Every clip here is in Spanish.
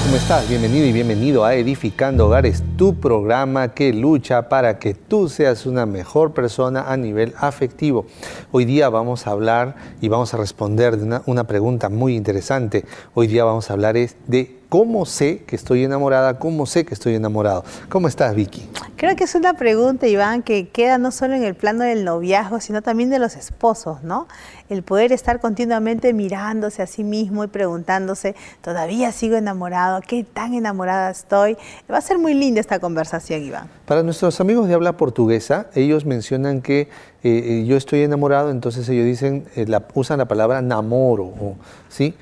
¿cómo estás? Bienvenido y bienvenido a Edificando Hogares, tu programa que lucha para que tú seas una mejor persona a nivel afectivo. Hoy día vamos a hablar y vamos a responder de una, una pregunta muy interesante. Hoy día vamos a hablar es de ¿Cómo sé que estoy enamorada? ¿Cómo sé que estoy enamorado? ¿Cómo estás, Vicky? Creo que es una pregunta, Iván, que queda no solo en el plano del noviazgo, sino también de los esposos, ¿no? El poder estar continuamente mirándose a sí mismo y preguntándose, ¿todavía sigo enamorado? ¿Qué tan enamorada estoy? Va a ser muy linda esta conversación, Iván. Para nuestros amigos de habla portuguesa, ellos mencionan que eh, eh, yo estoy enamorado, entonces ellos dicen, eh, usan la palabra namoro, ¿sí?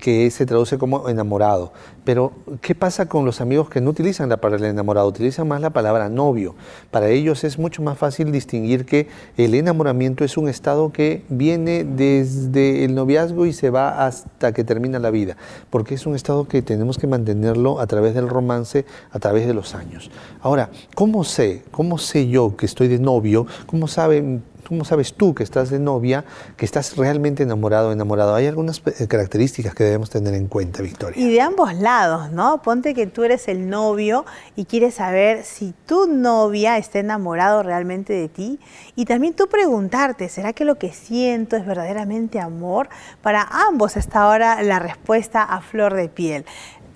Que se traduce como enamorado. Pero, ¿qué pasa con los amigos que no utilizan la palabra enamorado? Utilizan más la palabra novio. Para ellos es mucho más fácil distinguir que el enamoramiento es un estado que viene desde el noviazgo y se va hasta que termina la vida, porque es un estado que tenemos que mantenerlo a través del romance, a través de los años. Ahora, ¿cómo sé? ¿Cómo sé yo que estoy de novio? ¿Cómo saben ¿Cómo sabes tú que estás de novia, que estás realmente enamorado o enamorado? Hay algunas eh, características que debemos tener en cuenta, Victoria. Y de ambos lados, ¿no? Ponte que tú eres el novio y quieres saber si tu novia está enamorado realmente de ti. Y también tú preguntarte, ¿será que lo que siento es verdaderamente amor? Para ambos está ahora la respuesta a flor de piel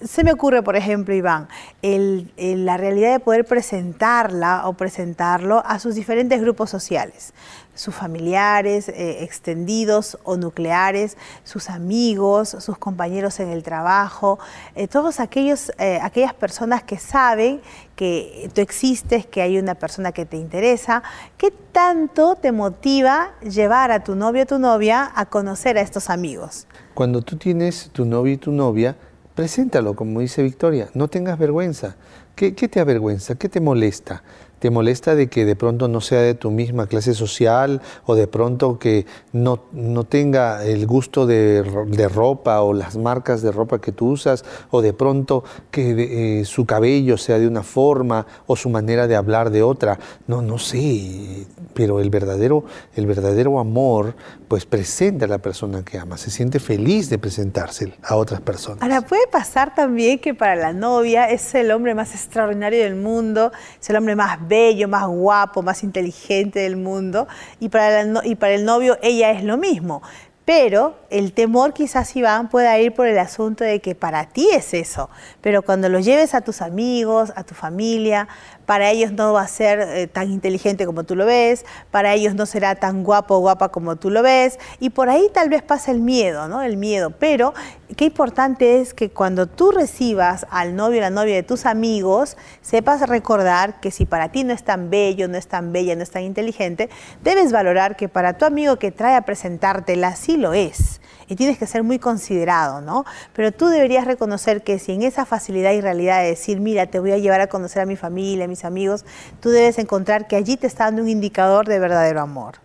se me ocurre, por ejemplo, Iván, la realidad de poder presentarla o presentarlo a sus diferentes grupos sociales, sus familiares eh, extendidos o nucleares, sus amigos, sus compañeros en el trabajo, eh, todas aquellos, eh, aquellas personas que saben que tú existes, que hay una persona que te interesa. ¿Qué tanto te motiva llevar a tu novio o tu novia a conocer a estos amigos? Cuando tú tienes tu novio y tu novia, Preséntalo, como dice Victoria, no tengas vergüenza. ¿Qué, ¿Qué, te avergüenza? ¿Qué te molesta? ¿Te molesta de que de pronto no sea de tu misma clase social o de pronto que no, no tenga el gusto de, ropa o las marcas de ropa que tú usas o de pronto que eh, su cabello sea de una forma o su manera de hablar de otra? No, no sé, pero el verdadero, el verdadero amor pues presenta a la persona que ama, se siente feliz de presentarse a otras personas. Ahora, puede pasar también que para la novia es el hombre más extraordinario del mundo, es el hombre más más guapo, más inteligente del mundo, y para, y para el novio ella es lo mismo. Pero el temor quizás, Iván, pueda ir por el asunto de que para ti es eso, pero cuando lo lleves a tus amigos, a tu familia, para ellos no va a ser eh, tan inteligente como tú lo ves, para ellos no será tan guapo o guapa como tú lo ves, y por ahí tal vez pasa el miedo, ¿no? El miedo, pero qué importante es que cuando tú recibas al novio o la novia de tus amigos, sepas recordar que si para ti no es tan bello, no es tan bella, no es tan inteligente, debes valorar que para tu amigo que trae a presentártela sí lo es y tienes que ser muy considerado, ¿no? Pero tú deberías reconocer que si en esa facilidad y realidad de decir, mira, te voy a llevar a conocer a mi familia, a mis amigos, tú debes encontrar que allí te está dando un indicador de verdadero amor.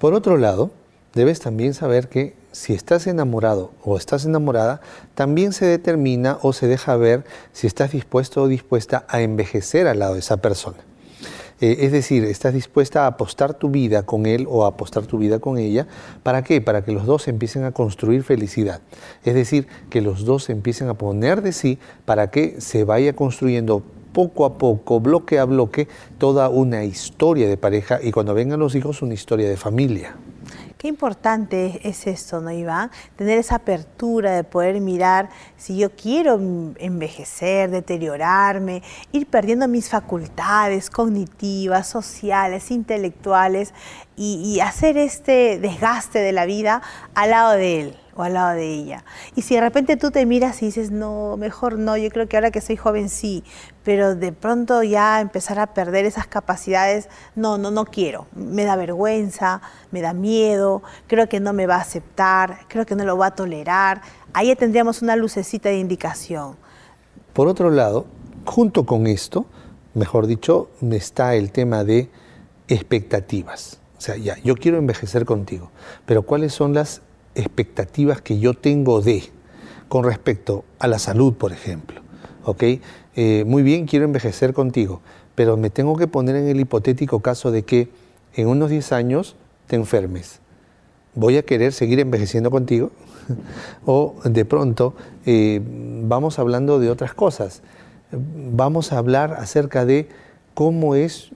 Por otro lado, debes también saber que si estás enamorado o estás enamorada, también se determina o se deja ver si estás dispuesto o dispuesta a envejecer al lado de esa persona. Eh, es decir, estás dispuesta a apostar tu vida con él o a apostar tu vida con ella. ¿Para qué? Para que los dos empiecen a construir felicidad. Es decir, que los dos empiecen a poner de sí para que se vaya construyendo poco a poco, bloque a bloque, toda una historia de pareja y cuando vengan los hijos una historia de familia. Qué importante es esto, ¿no, Iván? Tener esa apertura de poder mirar si yo quiero envejecer, deteriorarme, ir perdiendo mis facultades cognitivas, sociales, intelectuales y, hacer este desgaste de la vida al lado de él o al lado de ella. Y si de repente tú te miras y dices, no, mejor no, yo creo que ahora que soy joven sí, pero de pronto ya empezar a perder esas capacidades, no, no, no quiero, me da vergüenza, me da miedo, creo que no me va a aceptar, creo que no lo va a tolerar, ahí tendríamos una lucecita de indicación. Por otro lado, junto con esto, mejor dicho, está el tema de expectativas. O sea, ya, yo quiero envejecer contigo, pero ¿cuáles son las expectativas que yo tengo de, con respecto a la salud, por ejemplo? ¿Ok? Eh, muy bien, quiero envejecer contigo, pero me tengo que poner en el hipotético caso de que en unos 10 años te enfermes. voy a querer seguir envejeciendo contigo o de pronto eh, vamos hablando de otras cosas. Vamos a hablar acerca de cómo es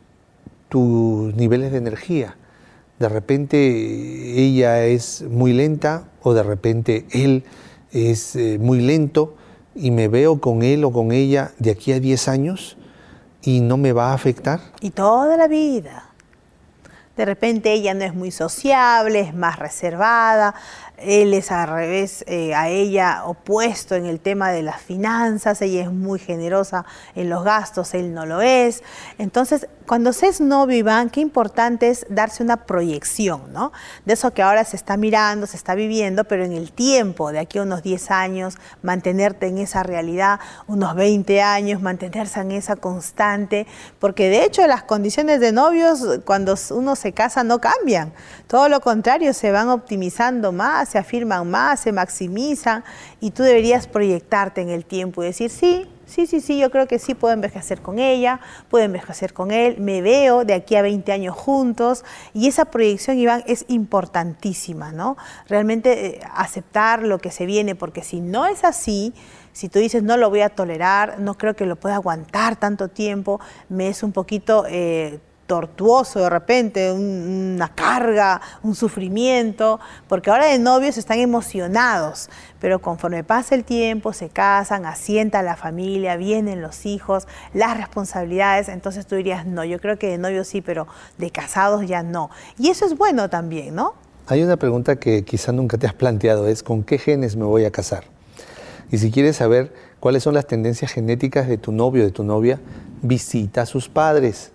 tus niveles de energía. De repente ella es muy lenta o de repente él es eh, muy lento y me veo con él o con ella de aquí a 10 años y no me va a afectar. Y toda la vida. De repente ella no es muy sociable, es más reservada, él es al revés eh, a ella opuesto en el tema de las finanzas, ella es muy generosa en los gastos, él no lo es. Entonces, cuando se es novio, Iván, qué importante es darse una proyección, ¿no? De eso que ahora se está mirando, se está viviendo, pero en el tiempo, de aquí a unos 10 años, mantenerte en esa realidad, unos 20 años, mantenerse en esa constante, porque de hecho las condiciones de novios cuando uno se casa no cambian, todo lo contrario, se van optimizando más se afirman más, se maximizan y tú deberías proyectarte en el tiempo y decir, sí, sí, sí, sí, yo creo que sí puedo envejecer con ella, puedo envejecer con él, me veo de aquí a 20 años juntos y esa proyección, Iván, es importantísima, ¿no? Realmente eh, aceptar lo que se viene, porque si no es así, si tú dices no lo voy a tolerar, no creo que lo pueda aguantar tanto tiempo, me es un poquito... Eh, tortuoso de repente, una carga, un sufrimiento, porque ahora de novios están emocionados, pero conforme pasa el tiempo, se casan, asienta la familia, vienen los hijos, las responsabilidades, entonces tú dirías, no, yo creo que de novios sí, pero de casados ya no. Y eso es bueno también, ¿no? Hay una pregunta que quizá nunca te has planteado, es ¿con qué genes me voy a casar? Y si quieres saber cuáles son las tendencias genéticas de tu novio, de tu novia, visita a sus padres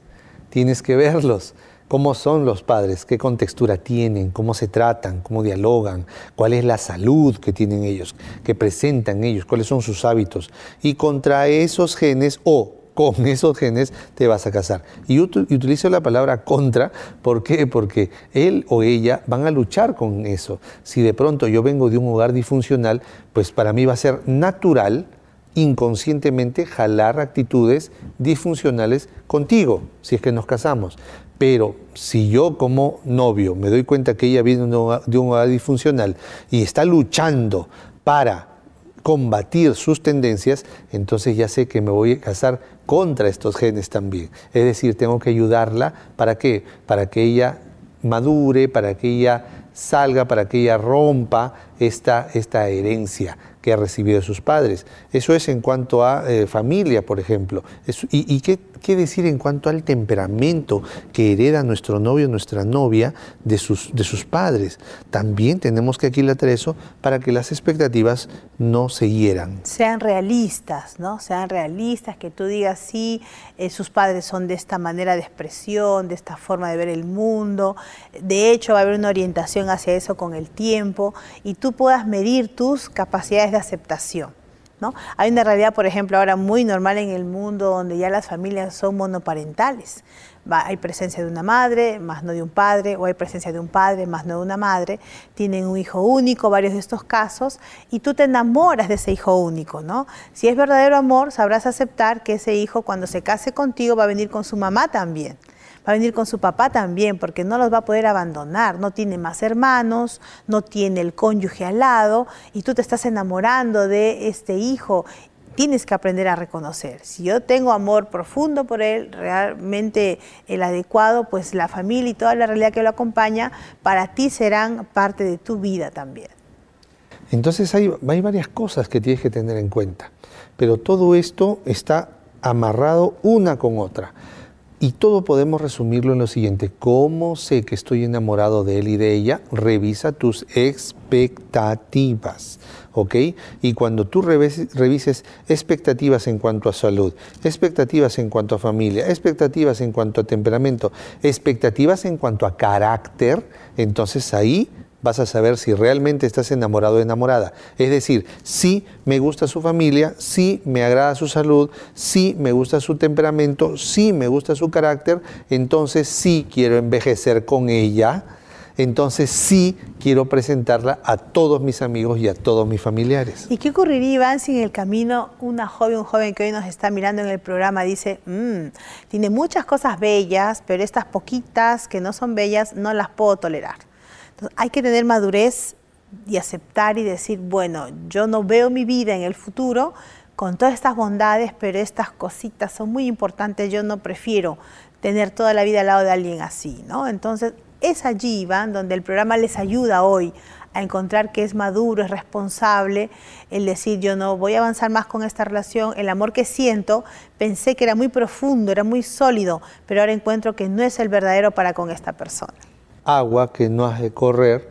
tienes que verlos. ¿Cómo son los padres? ¿Qué contextura tienen? ¿Cómo se tratan? ¿Cómo dialogan? ¿Cuál es la salud que tienen ellos? ¿Qué presentan ellos? ¿Cuáles son sus hábitos? Y contra esos genes o con esos genes te vas a casar. Y utilizo la palabra contra, ¿por qué? Porque él o ella van a luchar con eso. Si de pronto yo vengo de un hogar disfuncional, pues para mí va a ser natural inconscientemente jalar actitudes disfuncionales contigo, si es que nos casamos. Pero si yo como novio me doy cuenta que ella viene de un hogar disfuncional y está luchando para combatir sus tendencias, entonces ya sé que me voy a casar contra estos genes también. Es decir, tengo que ayudarla para qué? Para que ella madure, para que ella salga, para que ella rompa esta, esta herencia que ha recibido sus padres. Eso es en cuanto a eh, familia, por ejemplo. ¿Y, qué, decir en cuanto al temperamento que hereda nuestro novio, nuestra novia de sus, de sus padres? También tenemos que aquilatar eso para que las expectativas no se hieran. Sean realistas, ¿no? Sean realistas, que tú digas, sí, eh, sus padres son de esta manera de expresión, de esta forma de ver el mundo. De hecho, va a haber una orientación hacia eso con el tiempo y tú puedas medir tus capacidades de aceptación. ¿no? Hay una realidad, por ejemplo, ahora muy normal en el mundo donde ya las familias son monoparentales. hay presencia de una madre, más no de un padre, o hay presencia de un padre, más no de una madre. Tienen un hijo único, varios de estos casos, y tú te enamoras de ese hijo único, ¿no? Si es verdadero amor, sabrás aceptar que ese hijo cuando se case contigo va a venir con su mamá también va a venir con su papá también, porque no los va a poder abandonar, no tiene más hermanos, no tiene el cónyuge al lado, y tú te estás enamorando de este hijo tienes que aprender a reconocer. Si yo tengo amor profundo por él, realmente el adecuado, pues la familia y toda la realidad que lo acompaña, para ti serán parte de tu vida también. Entonces hay, hay varias cosas que tienes que tener en cuenta, pero todo esto está amarrado una con otra. Y todo podemos resumirlo en lo siguiente, ¿cómo sé que estoy enamorado de él y de ella? Revisa tus expectativas, ¿ok? Y cuando tú revises, expectativas en cuanto a salud, expectativas en cuanto a familia, expectativas en cuanto a temperamento, expectativas en cuanto a carácter, entonces ahí vas a saber si realmente estás enamorado o enamorada. Es decir, si me gusta su familia, si me agrada su salud, si me gusta su temperamento, si me gusta su carácter, entonces sí quiero envejecer con ella, entonces sí quiero presentarla a todos mis amigos y a todos mis familiares. ¿Y qué ocurriría, Iván, si en el camino una joven, un joven que hoy nos está mirando en el programa dice, mm, tiene muchas cosas bellas, pero estas poquitas que no son bellas no las puedo tolerar? Hay que tener madurez y aceptar y decir, bueno, yo no veo mi vida en el futuro con todas estas bondades, pero estas cositas son muy importantes, yo no prefiero tener toda la vida al lado de alguien así, ¿no? Entonces, es allí, Iván, donde el programa les ayuda hoy a encontrar que es maduro, es responsable, el decir yo no voy a avanzar más con esta relación, el amor que siento, pensé que era muy profundo, era muy sólido, pero ahora encuentro que no es el verdadero para con esta persona. Agua que no has de correr,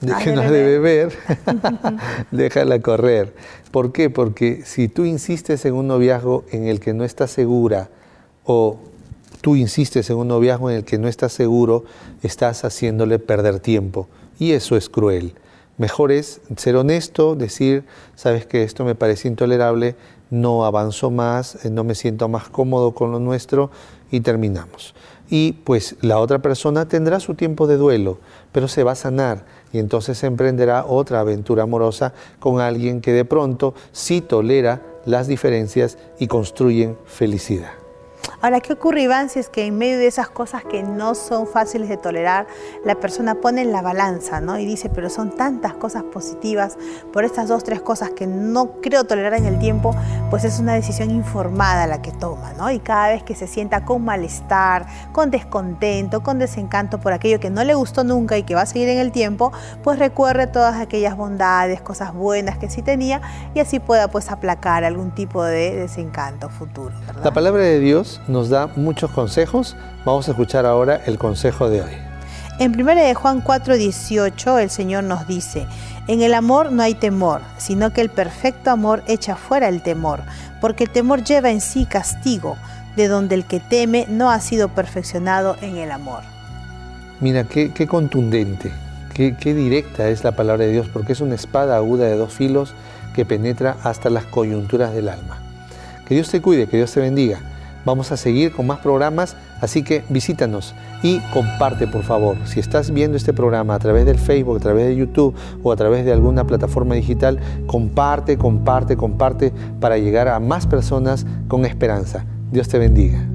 que no has de beber, déjala correr. ¿Por qué? Porque si tú insistes en un noviazgo en el que no estás segura o tú insistes en un noviazgo en el que no estás seguro, estás haciéndole perder tiempo. Y eso es cruel. Mejor es ser honesto, decir, sabes que esto me parece intolerable, no avanzo más, eh, no me siento más cómodo con lo nuestro y terminamos. Y pues la otra persona tendrá su tiempo de duelo, pero se va a sanar y entonces emprenderá otra aventura amorosa con alguien que de pronto sí tolera las diferencias y construyen felicidad. Ahora, ¿qué ocurre, Iván, si es que en medio de esas cosas que no son fáciles de tolerar, la persona pone en la balanza, ¿no? Y dice, pero son tantas cosas positivas por estas dos, tres cosas que no creo tolerar en el tiempo, pues es una decisión informada la que toma, ¿no? Y cada vez que se sienta con malestar, con descontento, con desencanto por aquello que no le gustó nunca y que va a seguir en el tiempo, pues recuerde todas aquellas bondades, cosas buenas que sí tenía y así pueda pues aplacar algún tipo de desencanto futuro. La palabra de Dios nos da muchos consejos. Vamos a escuchar ahora el consejo de hoy. En 1 de Juan 4:18 el Señor nos dice, en el amor no hay temor, sino que el perfecto amor echa fuera el temor, porque el temor lleva en sí castigo, de donde el que teme no ha sido perfeccionado en el amor. Mira, qué, contundente, qué, qué directa es la palabra de Dios, porque es una espada aguda de dos filos que penetra hasta las coyunturas del alma. Que Dios te cuide, que Dios te bendiga. Vamos a seguir con más programas, así que visítanos y comparte por favor. Si estás viendo este programa a través del Facebook, a través de YouTube o a través de alguna plataforma digital, comparte, comparte, comparte para llegar a más personas con esperanza. Dios te bendiga.